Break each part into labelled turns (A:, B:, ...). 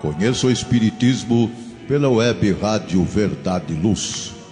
A: Conheça o Espiritismo pela web Rádio Verdade e Luz.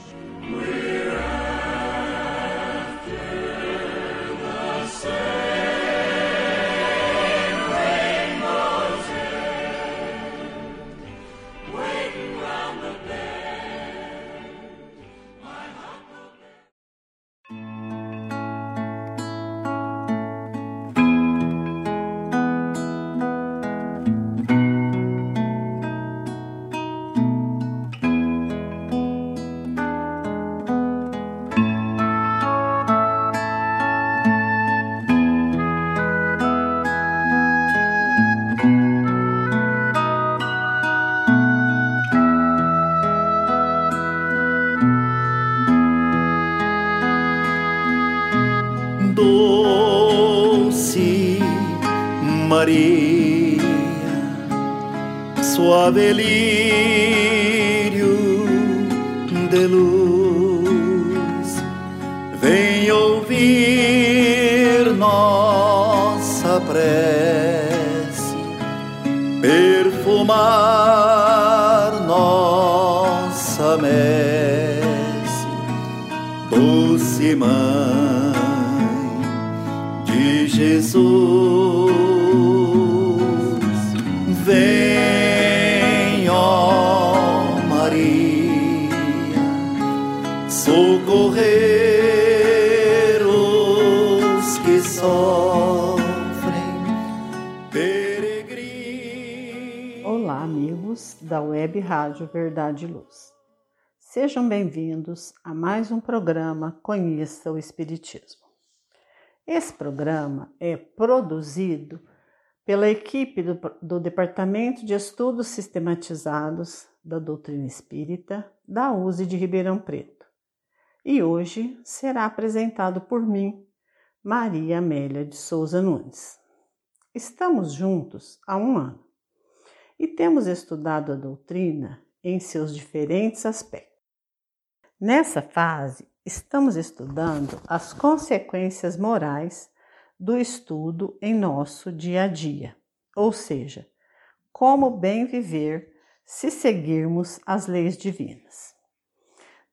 B: Filho de luz, vem ouvir nossa prece perfumar Rádio Verdade e Luz. Sejam bem-vindos a mais um programa Conheça o Espiritismo. Esse programa é produzido pela equipe do, do Departamento de Estudos Sistematizados da Doutrina Espírita da USE de Ribeirão Preto e hoje será apresentado por mim, Maria Amélia de Souza Nunes. Estamos juntos há um ano e temos estudado a doutrina em seus diferentes aspectos. Nessa fase, estamos estudando as consequências morais do estudo em nosso dia a dia, ou seja, como bem viver se seguirmos as leis divinas.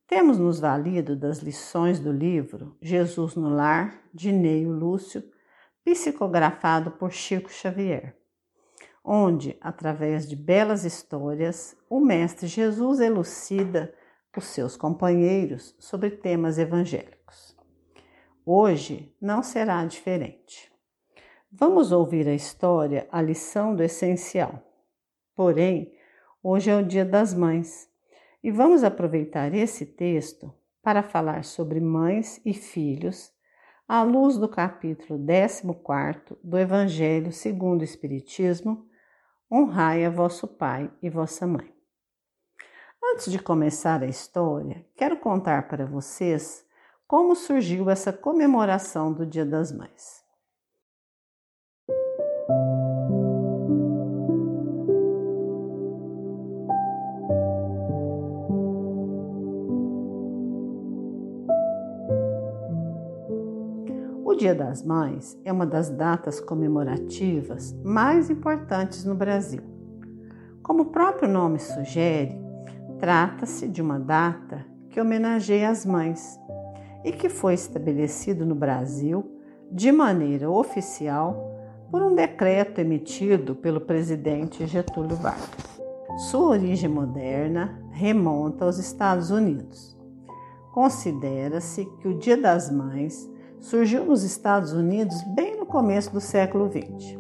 B: Temos nos valido das lições do livro Jesus no Lar, de Neio Lúcio, psicografado por Chico Xavier onde, através de belas histórias, o Mestre Jesus elucida os seus companheiros sobre temas evangélicos. Hoje não será diferente. Vamos ouvir a história, a lição do essencial. Porém, hoje é o Dia das Mães e vamos aproveitar esse texto para falar sobre mães e filhos à luz do capítulo 14 do Evangelho segundo o Espiritismo, honrai a vosso pai e vossa mãe. Antes de começar a história, quero contar para vocês como surgiu essa comemoração do Dia das Mães. Dia das Mães é uma das datas comemorativas mais importantes no Brasil. Como o próprio nome sugere, trata-se de uma data que homenageia as mães e que foi estabelecido no Brasil de maneira oficial por um decreto emitido pelo presidente Getúlio Vargas. Sua origem moderna remonta aos Estados Unidos. Considera-se que o Dia das Mães surgiu nos Estados Unidos bem no começo do século XX.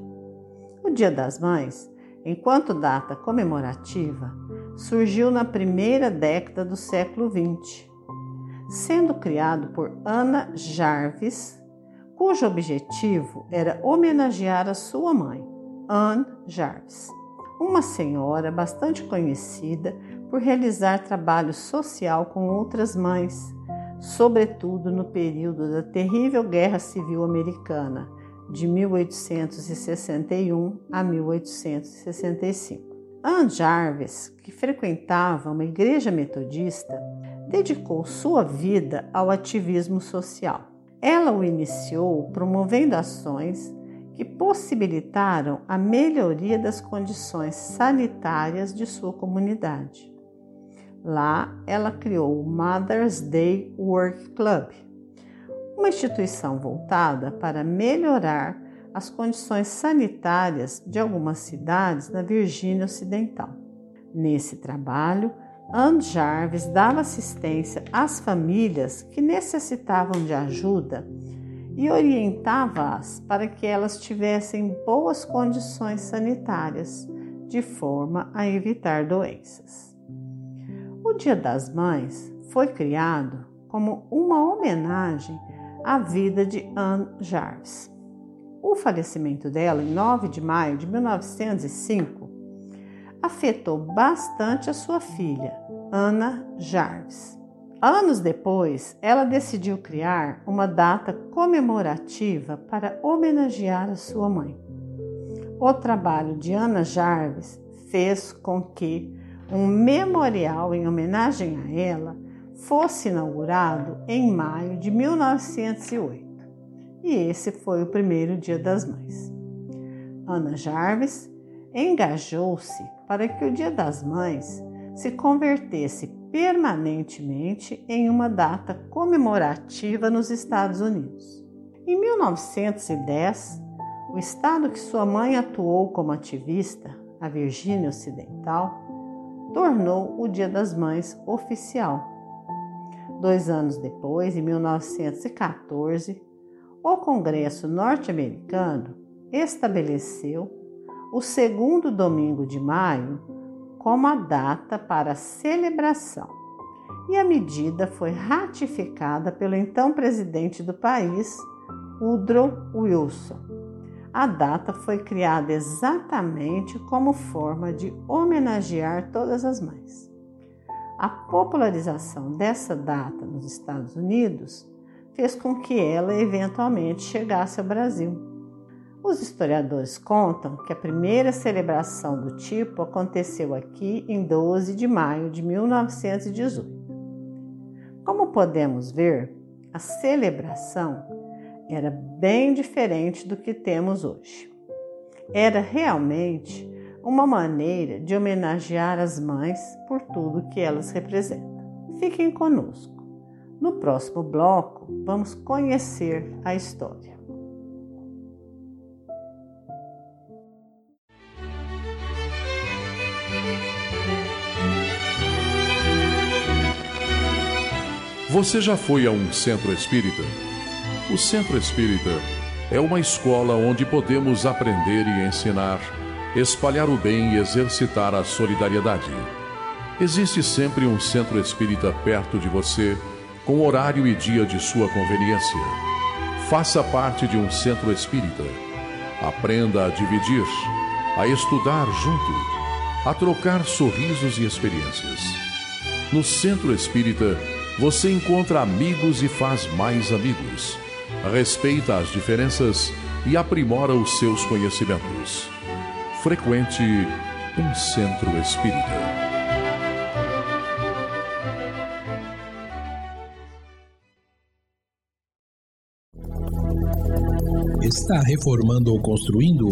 B: O Dia das Mães, enquanto data comemorativa, surgiu na primeira década do século XX, sendo criado por Anna Jarvis, cujo objetivo era homenagear a sua mãe, Anne Jarvis, uma senhora bastante conhecida por realizar trabalho social com outras mães sobretudo no período da terrível Guerra Civil Americana, de 1861 a 1865. Anne Jarvis, que frequentava uma igreja metodista, dedicou sua vida ao ativismo social. Ela o iniciou promovendo ações que possibilitaram a melhoria das condições sanitárias de sua comunidade. Lá, ela criou o Mother's Day Work Club, uma instituição voltada para melhorar as condições sanitárias de algumas cidades na Virgínia Ocidental. Nesse trabalho, Anne Jarvis dava assistência às famílias que necessitavam de ajuda e orientava-as para que elas tivessem boas condições sanitárias, de forma a evitar doenças. Dia das Mães foi criado como uma homenagem à vida de Anne Jarvis. O falecimento dela, em 9 de maio de 1905, afetou bastante a sua filha, Ana Jarvis. Anos depois, ela decidiu criar uma data comemorativa para homenagear a sua mãe. O trabalho de Ana Jarvis fez com que um memorial em homenagem a ela fosse inaugurado em maio de 1908 e esse foi o primeiro Dia das Mães. Ana Jarvis engajou-se para que o Dia das Mães se convertesse permanentemente em uma data comemorativa nos Estados Unidos. Em 1910, o estado que sua mãe atuou como ativista, a Virgínia Ocidental, tornou o Dia das Mães oficial. Dois anos depois, em 1914, o Congresso norte-americano estabeleceu o segundo domingo de maio como a data para a celebração, e a medida foi ratificada pelo então presidente do país, Woodrow Wilson. A data foi criada exatamente como forma de homenagear todas as mães. A popularização dessa data nos Estados Unidos fez com que ela eventualmente chegasse ao Brasil. Os historiadores contam que a primeira celebração do tipo aconteceu aqui em 12 de maio de 1918. Como podemos ver, a celebração era bem diferente do que temos hoje. Era realmente uma maneira de homenagear as mães por tudo que elas representam. Fiquem conosco. No próximo bloco, vamos conhecer a história.
C: Você já foi a um centro espírita? O centro espírita é uma escola onde podemos aprender e ensinar, espalhar o bem e exercitar a solidariedade. Existe sempre um centro espírita perto de você com horário e dia de sua conveniência. Faça parte de um centro espírita. Aprenda a dividir, a estudar junto, a trocar sorrisos e experiências. No centro espírita, você encontra amigos e faz mais amigos. Respeita as diferenças e aprimora os seus conhecimentos. Frequente um centro espírita.
D: Está reformando ou construindo?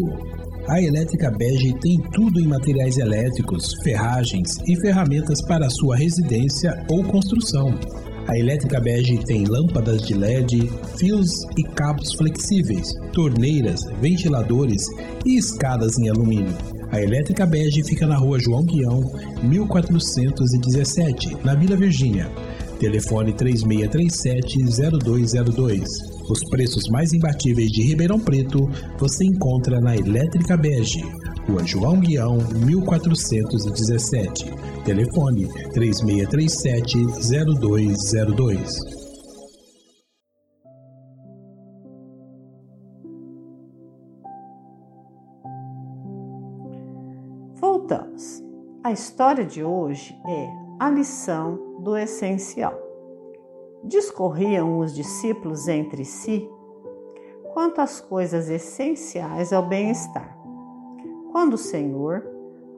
D: A Elétrica Bege tem tudo em materiais elétricos, ferragens e ferramentas para sua residência ou construção. A Elétrica Bege tem lâmpadas de LED, fios e cabos flexíveis, torneiras, ventiladores e escadas em alumínio. A Elétrica Bege fica na rua João Guião, 1417, na Vila Virgínia. Telefone 3637-0202. Os preços mais imbatíveis de Ribeirão Preto você encontra na Elétrica Bege, Rua João Guião, 1417. Telefone 3637-0202.
B: Voltamos. A história de hoje é a lição do essencial discorriam os discípulos entre si quanto às coisas essenciais ao bem-estar. Quando o Senhor,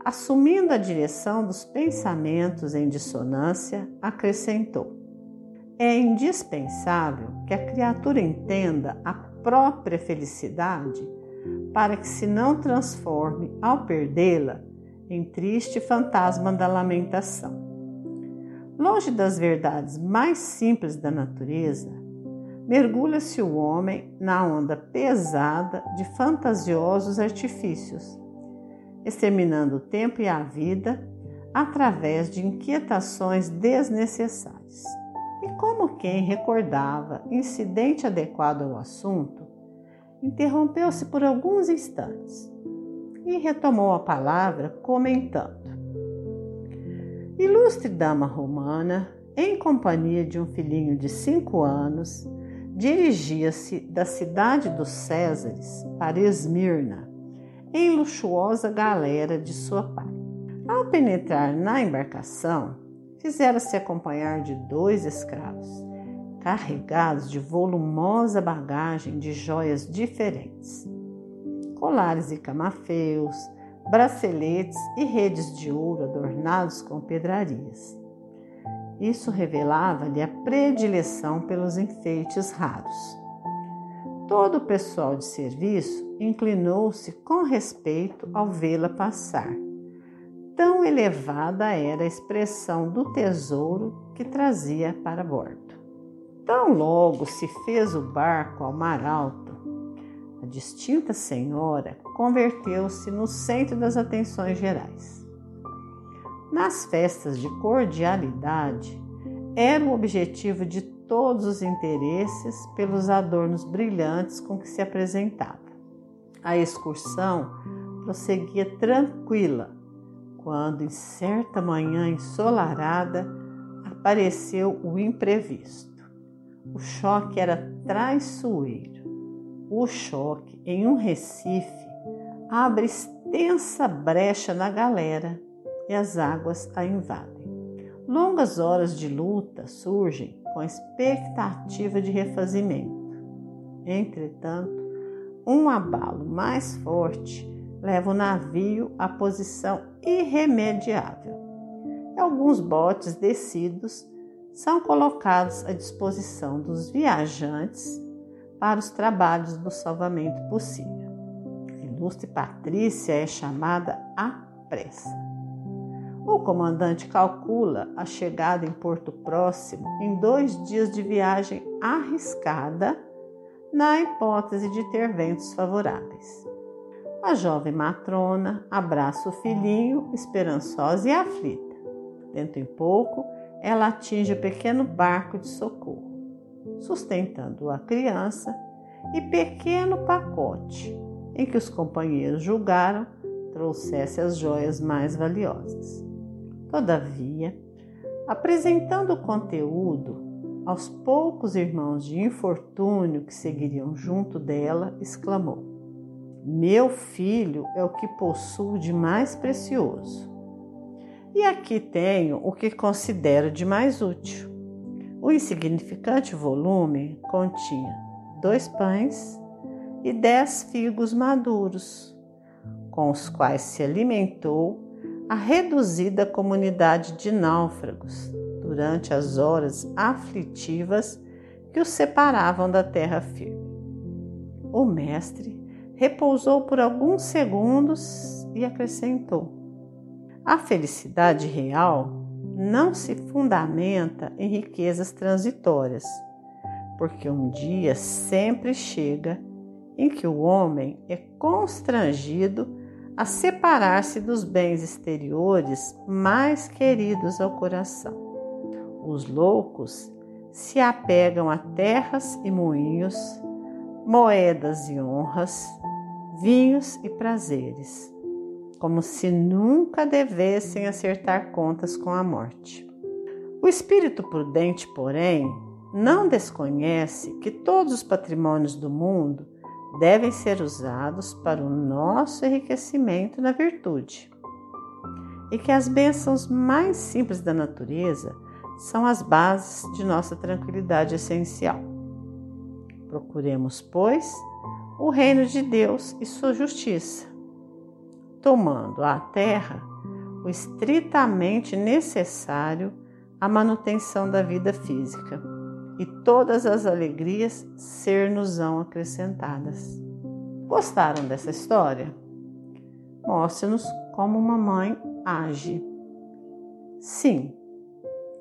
B: assumindo a direção dos pensamentos em dissonância, acrescentou: É indispensável que a criatura entenda a própria felicidade para que se não transforme, ao perdê-la, em triste fantasma da lamentação. Longe das verdades mais simples da natureza, mergulha-se o homem na onda pesada de fantasiosos artifícios, exterminando o tempo e a vida através de inquietações desnecessárias. E como quem recordava incidente adequado ao assunto, interrompeu-se por alguns instantes e retomou a palavra comentando. Ilustre dama romana, em companhia de um filhinho de cinco anos, dirigia-se da cidade dos Césares para Esmirna, em luxuosa galera de sua pai. Ao penetrar na embarcação, fizera-se acompanhar de dois escravos, carregados de volumosa bagagem de joias diferentes, colares e camafeus, braceletes e redes de ouro adornados com pedrarias. Isso revelava-lhe a predileção pelos enfeites raros. Todo o pessoal de serviço inclinou-se com respeito ao vê-la passar Tão elevada era a expressão do tesouro que trazia para bordo. Tão logo se fez o barco ao mar alto, a distinta senhora converteu-se no centro das atenções gerais. Nas festas de cordialidade, era o objetivo de todos os interesses pelos adornos brilhantes com que se apresentava. A excursão prosseguia tranquila, quando em certa manhã ensolarada apareceu o imprevisto. O choque era traiçoeiro. O choque em um recife abre extensa brecha na galera e as águas a invadem. Longas horas de luta surgem com a expectativa de refazimento. Entretanto, um abalo mais forte leva o navio à posição irremediável. Alguns botes descidos são colocados à disposição dos viajantes para os trabalhos do salvamento possível. A ilustre Patrícia é chamada à pressa. O comandante calcula a chegada em Porto Próximo em dois dias de viagem arriscada, na hipótese de ter ventos favoráveis. A jovem matrona abraça o filhinho, esperançosa e aflita. Dentro em pouco, ela atinge o pequeno barco de socorro, sustentando a criança e pequeno pacote em que os companheiros julgaram trouxesse as joias mais valiosas. Todavia, apresentando o conteúdo aos poucos irmãos de infortúnio que seguiriam junto dela, exclamou: meu filho é o que possuo de mais precioso. E aqui tenho o que considero de mais útil. O insignificante volume continha dois pães e dez figos maduros, com os quais se alimentou a reduzida comunidade de náufragos durante as horas aflitivas que os separavam da terra firme. O mestre repousou por alguns segundos e acrescentou: A felicidade real não se fundamenta em riquezas transitórias, porque um dia sempre chega em que o homem é constrangido a separar-se dos bens exteriores mais queridos ao coração. Os loucos se apegam a terras e moinhos, moedas e honras, vinhos e prazeres, como se nunca devessem acertar contas com a morte. O espírito prudente, porém, não desconhece que todos os patrimônios do mundo devem ser usados para o nosso enriquecimento na virtude, e que as bênçãos mais simples da natureza são as bases de nossa tranquilidade essencial. Procuremos, pois, o reino de Deus e sua justiça, tomando à terra o estritamente necessário à manutenção da vida física, e todas as alegrias ser-nos-ão acrescentadas. Gostaram dessa história? Mostre-nos como uma mãe age. Sim,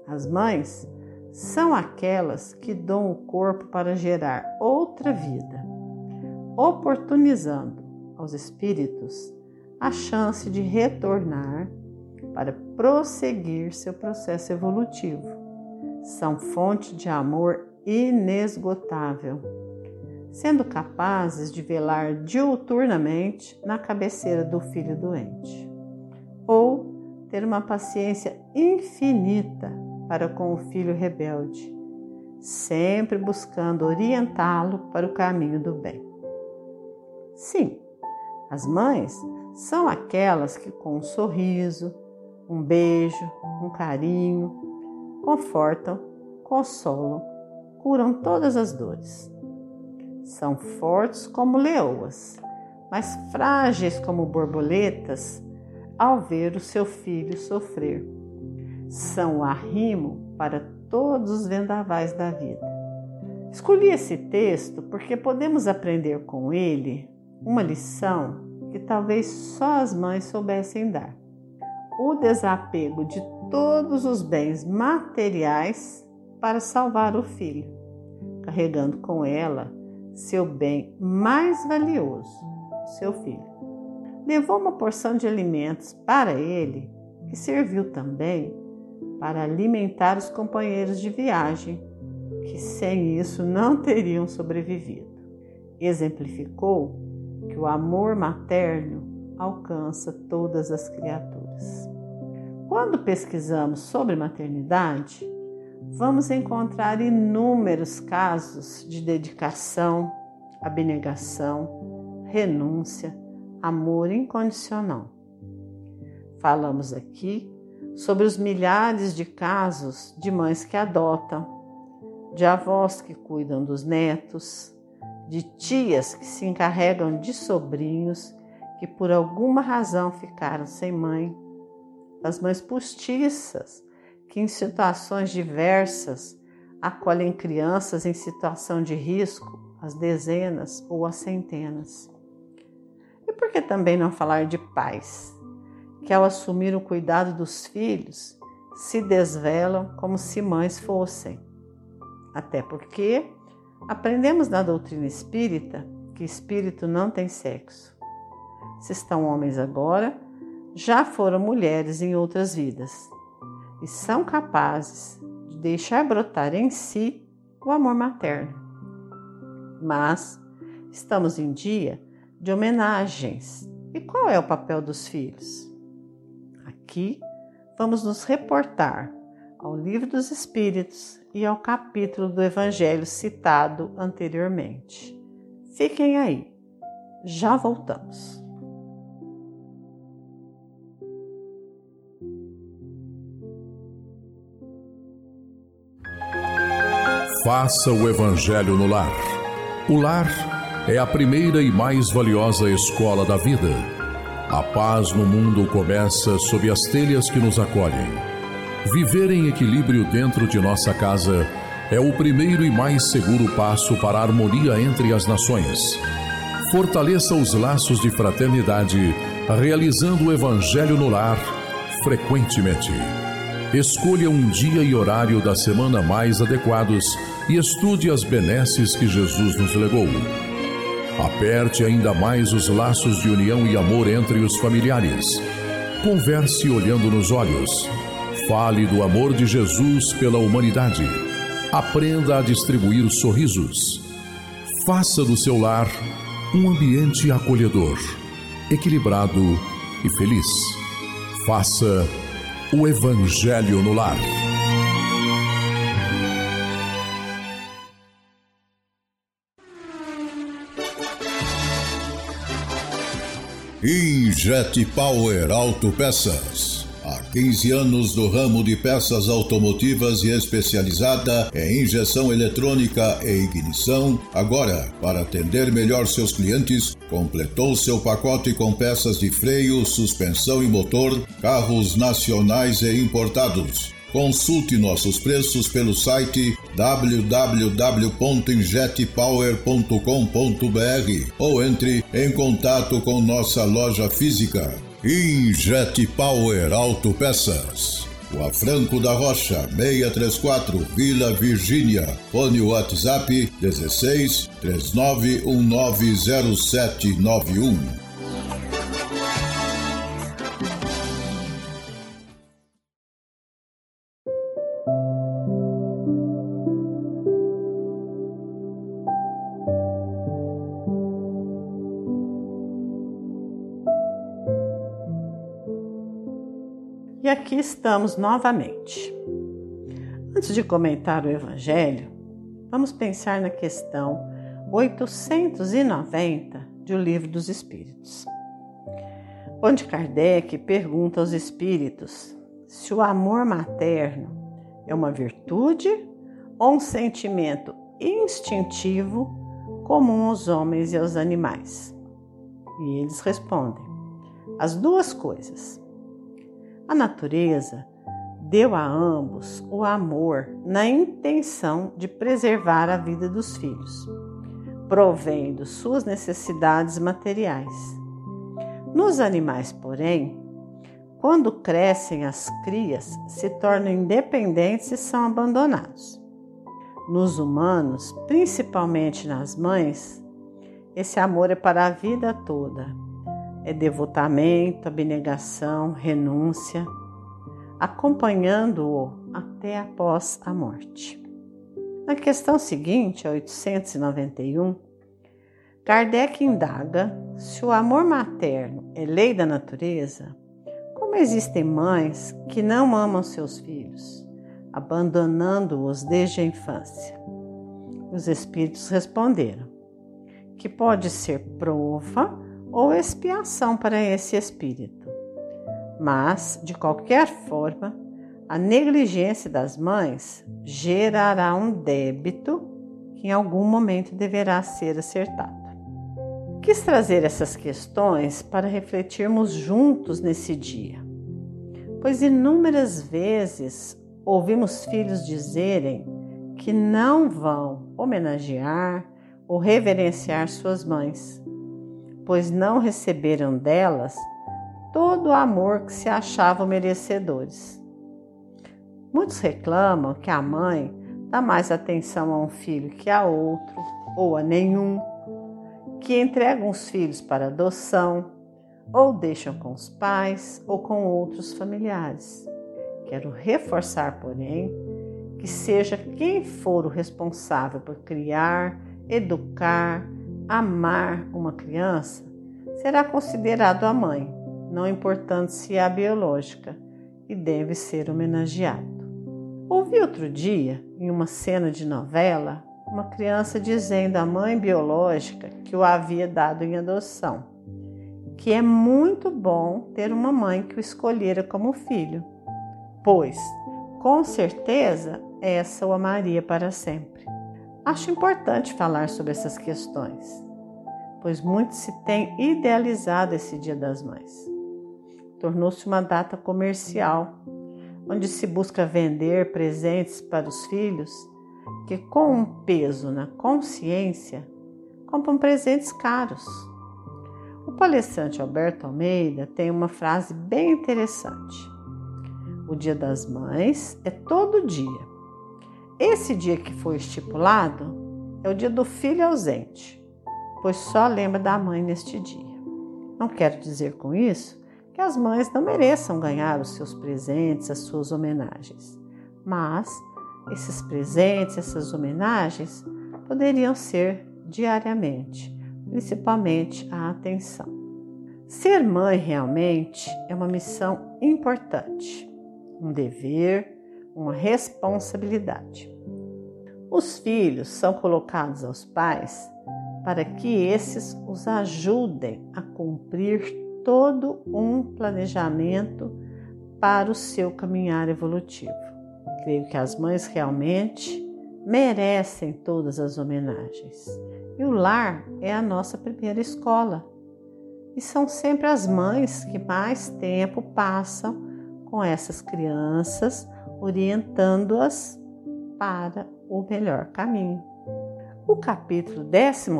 B: as mães são aquelas que dão o corpo para gerar outra vida, oportunizando aos espíritos a chance de retornar para prosseguir seu processo evolutivo. São fonte de amor inesgotável, sendo capazes de velar diuturnamente na cabeceira do filho doente, ou ter uma paciência infinita para com o filho rebelde, sempre buscando orientá-lo para o caminho do bem. Sim, as mães são aquelas que, com um sorriso, um beijo, um carinho, confortam, consolam, curam todas as dores. São fortes como leoas, mas frágeis como borboletas ao ver o seu filho sofrer. São o arrimo para todos os vendavais da vida. Escolhi esse texto porque podemos aprender com ele uma lição que talvez só as mães soubessem dar o desapego de todos os bens materiais para salvar o filho, carregando com ela seu bem mais valioso, seu filho. Levou uma porção de alimentos para ele, que serviu também para alimentar os companheiros de viagem, que sem isso não teriam sobrevivido. Exemplificou que o amor materno alcança todas as criaturas. Quando pesquisamos sobre maternidade, vamos encontrar inúmeros casos de dedicação, abnegação, renúncia, amor incondicional. Falamos aqui sobre os milhares de casos de mães que adotam, de avós que cuidam dos netos, de tias que se encarregam de sobrinhos que por alguma razão ficaram sem mãe, as mães postiças que em situações diversas acolhem crianças em situação de risco, as dezenas ou as centenas. E por que também não falar de pais, que ao assumir o cuidado dos filhos se desvelam como se mães fossem? Até porque aprendemos na doutrina espírita que espírito não tem sexo se estão homens agora, já foram mulheres em outras vidas e são capazes de deixar brotar em si o amor materno. Mas estamos em dia de homenagens. E qual é o papel dos filhos? Aqui vamos nos reportar ao Livro dos Espíritos e ao capítulo do Evangelho citado anteriormente. Fiquem aí, já voltamos.
C: Faça o Evangelho no lar. O lar é a primeira e mais valiosa escola da vida. A paz no mundo começa sob as telhas que nos acolhem. Viver em equilíbrio dentro de nossa casa é o primeiro e mais seguro passo para a harmonia entre as nações. Fortaleça os laços de fraternidade, realizando o Evangelho no lar frequentemente. Escolha um dia e horário da semana mais adequados e estude as benesses que Jesus nos legou. Aperte ainda mais os laços de união e amor entre os familiares. Converse olhando nos olhos. Fale do amor de Jesus pela humanidade. Aprenda a distribuir sorrisos. Faça do seu lar um ambiente acolhedor, equilibrado e feliz. Faça o Evangelho no lar.
A: Injet Power Autopeças. Há 15 anos no ramo de peças automotivas e especializada em injeção eletrônica e ignição, agora, para atender melhor seus clientes, completou seu pacote com peças de freio, suspensão e motor, carros nacionais e importados Consulte nossos preços pelo site www.injetpower.com.br ou entre em contato com nossa loja física. Injet Power Autopeças. Rua Franco da Rocha, 634, Vila Virgínia. Fone WhatsApp 16 39190791.
B: Estamos novamente. Antes de comentar o Evangelho, vamos pensar na questão 890 de O Livro dos Espíritos, onde Kardec pergunta aos espíritos se o amor materno é uma virtude ou um sentimento instintivo comum aos homens e aos animais. E eles respondem: as duas coisas. A natureza deu a ambos o amor na intenção de preservar a vida dos filhos, provendo suas necessidades materiais. Nos animais, porém, quando crescem as crias, se tornam independentes e são abandonados. Nos humanos, principalmente nas mães, esse amor é para a vida toda é devotamento, abnegação, renúncia, acompanhando-o até após a morte. Na questão seguinte, a 891, Kardec indaga se o amor materno é lei da natureza, como existem mães que não amam seus filhos, abandonando-os desde a infância. Os espíritos responderam que pode ser prova ou expiação para esse espírito. Mas, de qualquer forma, a negligência das mães gerará um débito que em algum momento deverá ser acertado. Quis trazer essas questões para refletirmos juntos nesse dia, pois inúmeras vezes ouvimos filhos dizerem que não vão homenagear ou reverenciar suas mães, pois não receberam delas todo o amor que se achavam merecedores. Muitos reclamam que a mãe dá mais atenção a um filho que a outro ou a nenhum, que entregam os filhos para adoção ou deixam com os pais ou com outros familiares. Quero reforçar, porém, que seja quem for o responsável por criar, educar, amar uma criança, será considerado a mãe, não importando se é a biológica, e deve ser homenageado. Ouvi outro dia, em uma cena de novela, uma criança dizendo à mãe biológica que o havia dado em adoção, que é muito bom ter uma mãe que o escolhera como filho, pois, com certeza, essa o amaria para sempre. Acho importante falar sobre essas questões, pois muito se tem idealizado esse Dia das Mães. Tornou-se uma data comercial, onde se busca vender presentes para os filhos que, com um peso na consciência, compram presentes caros. O palestrante Alberto Almeida tem uma frase bem interessante. O Dia das Mães é todo dia esse dia que foi estipulado é o dia do filho ausente, pois só lembra da mãe neste dia. Não quero dizer com isso que as mães não mereçam ganhar os seus presentes, as suas homenagens, mas esses presentes, essas homenagens poderiam ser diariamente, principalmente a atenção. Ser mãe realmente é uma missão importante, um dever uma responsabilidade. Os filhos são colocados aos pais para que esses os ajudem a cumprir todo um planejamento para o seu caminhar evolutivo. Creio que as mães realmente merecem todas as homenagens. E o lar é a nossa primeira escola. E são sempre as mães que mais tempo passam com essas crianças orientando-as para o melhor caminho. O capítulo 14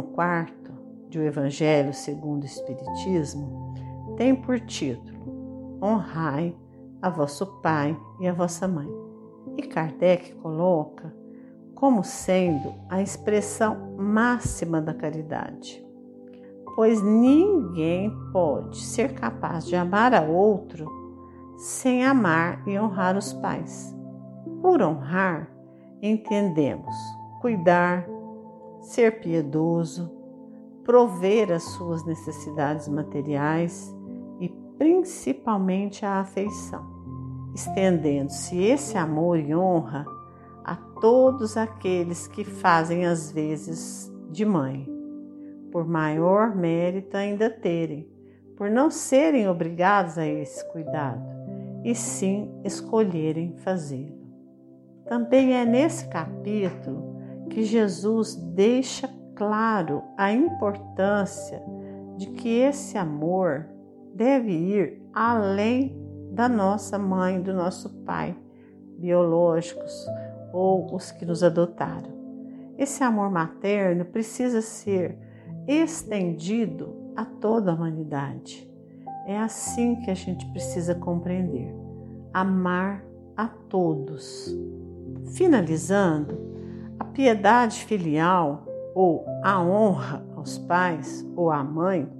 B: de O Evangelho segundo o Espiritismo tem por título Honrai a vosso pai e a vossa mãe. E Kardec coloca como sendo a expressão máxima da caridade. Pois ninguém pode ser capaz de amar a outro sem amar e honrar os pais. Por honrar, entendemos cuidar, ser piedoso, prover as suas necessidades materiais e principalmente a afeição, estendendo-se esse amor e honra a todos aqueles que fazem as vezes de mãe, por maior mérito ainda terem, por não serem obrigados a esse cuidado, e sim escolherem fazê-lo. Também é nesse capítulo que Jesus deixa claro a importância de que esse amor deve ir além da nossa mãe, do nosso pai biológicos ou os que nos adotaram. Esse amor materno precisa ser estendido a toda a humanidade. É assim que a gente precisa compreender. Amar a todos Finalizando, a piedade filial ou a honra aos pais ou à mãe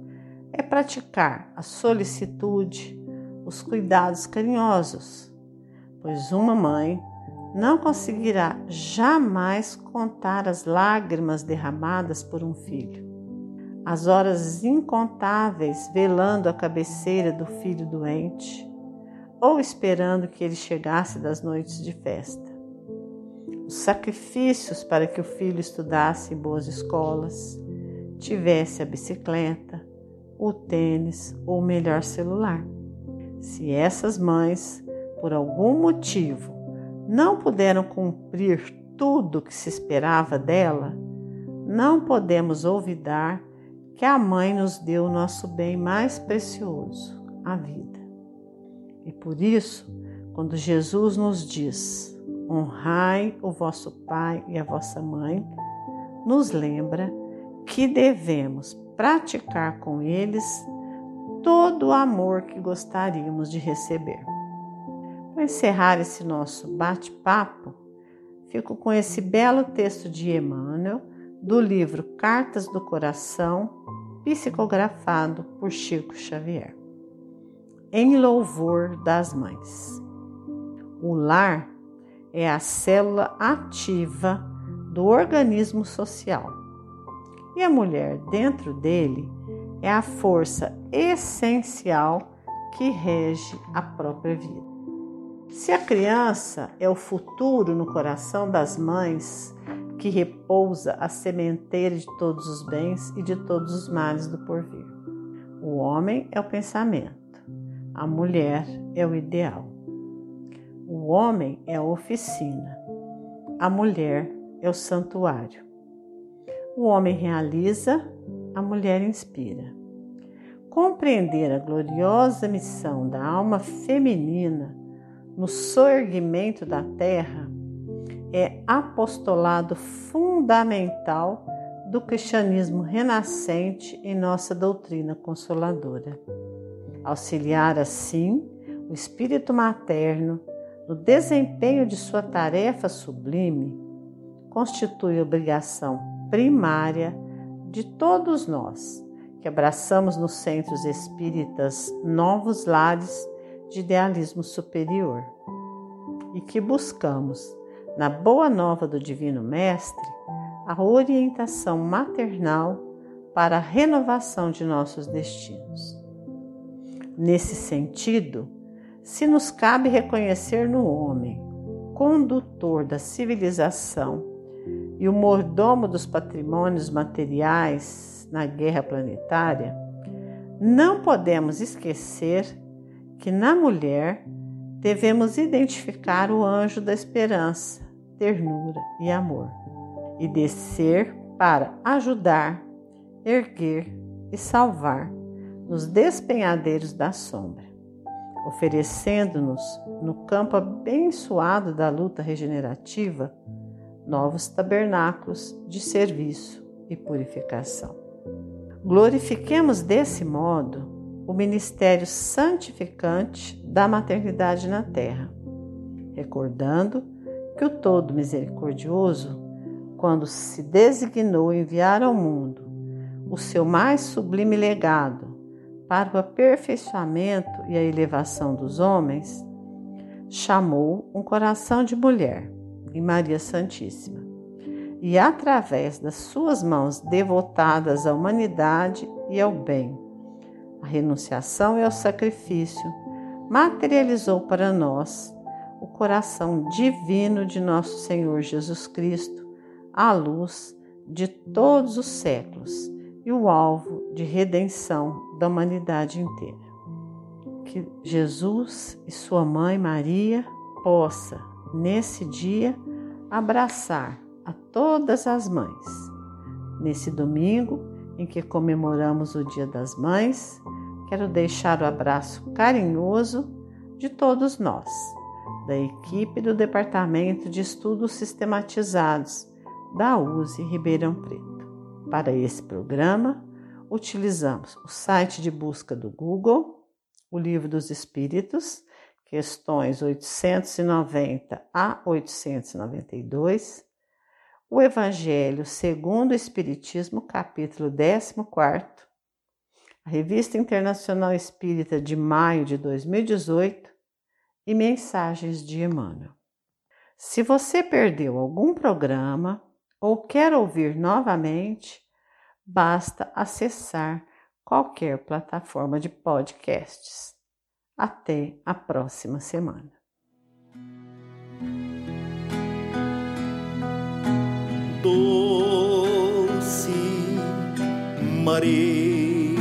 B: é praticar a solicitude, os cuidados carinhosos, pois uma mãe não conseguirá jamais contar as lágrimas derramadas por um filho, as horas incontáveis velando a cabeceira do filho doente ou esperando que ele chegasse das noites de festa os sacrifícios para que o filho estudasse em boas escolas, tivesse a bicicleta, o tênis ou o melhor celular. Se essas mães, por algum motivo, não puderam cumprir tudo o que se esperava dela, não podemos olvidar que a mãe nos deu o nosso bem mais precioso, a vida. E por isso, quando Jesus nos diz: honrai o vosso pai e a vossa mãe, nos lembra que devemos praticar com eles todo o amor que gostaríamos de receber. Para encerrar esse nosso bate-papo, fico com esse belo texto de Emmanuel do livro Cartas do Coração, psicografado por Chico Xavier. Em louvor das mães. O lar é a célula ativa do organismo social. E a mulher dentro dele é a força essencial que rege a própria vida. Se a criança é o futuro no coração das mães, que repousa a sementeira de todos os bens e de todos os males do porvir. O homem é o pensamento, a mulher é o ideal. O homem é a oficina, a mulher é o santuário. O homem realiza, a mulher inspira. Compreender a gloriosa missão da alma feminina no soerguimento da terra é apostolado fundamental do cristianismo renascente em nossa doutrina consoladora. Auxiliar assim o espírito materno no desempenho de sua tarefa sublime, constitui obrigação primária de todos nós que abraçamos nos centros espíritas novos lares de idealismo superior e que buscamos, na boa nova do Divino Mestre, a orientação maternal para a renovação de nossos destinos. Nesse sentido, se nos cabe reconhecer no homem, condutor da civilização e o mordomo dos patrimônios materiais na guerra planetária, não podemos esquecer que na mulher devemos identificar o anjo da esperança, ternura e amor e descer para ajudar, erguer e salvar nos despenhadeiros da sombra oferecendo-nos, no campo abençoado da luta regenerativa, novos tabernáculos de serviço e purificação. Glorifiquemos desse modo o ministério santificante da maternidade na terra, recordando que o Todo Misericordioso, quando se designou enviar ao mundo o seu mais sublime legado para o aperfeiçoamento e a elevação dos homens, chamou um coração de mulher em Maria Santíssima. E, através das suas mãos devotadas à humanidade e ao bem, a renunciação e ao sacrifício, materializou para nós coração divino de nosso Senhor Jesus Cristo, a luz de todos os séculos e o alvo de redenção da humanidade inteira. Que Jesus e sua mãe Maria possa nesse dia abraçar a todas as mães. Nesse domingo em que comemoramos o Dia das Mães, quero deixar o abraço carinhoso de todos nós, da equipe do Departamento de Estudos Sistematizados da USE Ribeirão Preto. Para esse programa, utilizamos o site de busca do Google, o Livro dos Espíritos, questões 890 a 892, o Evangelho segundo o Espiritismo, capítulo 14, a Revista Internacional Espírita de maio de 2018 e Mensagens de Emmanuel. Se você perdeu algum programa ou quer ouvir novamente, basta acessar qualquer plataforma de podcasts. Até a próxima semana.
E: Doce Maria,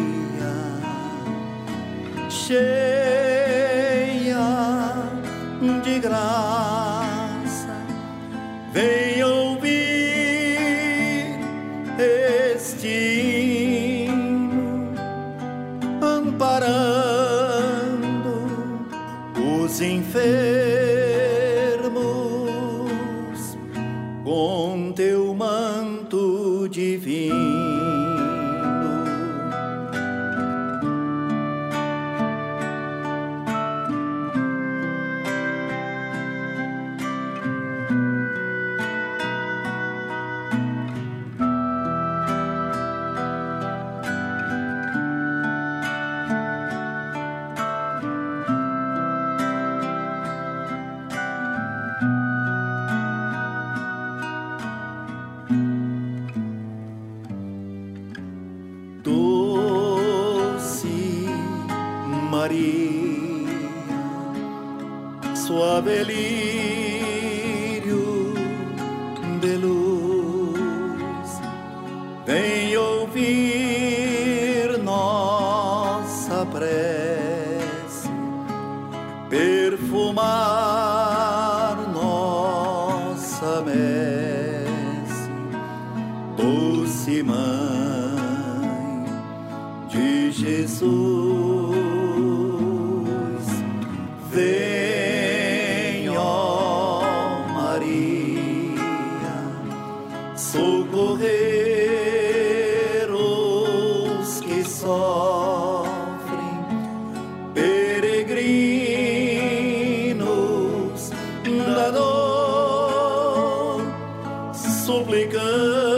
E: cheia suplicando.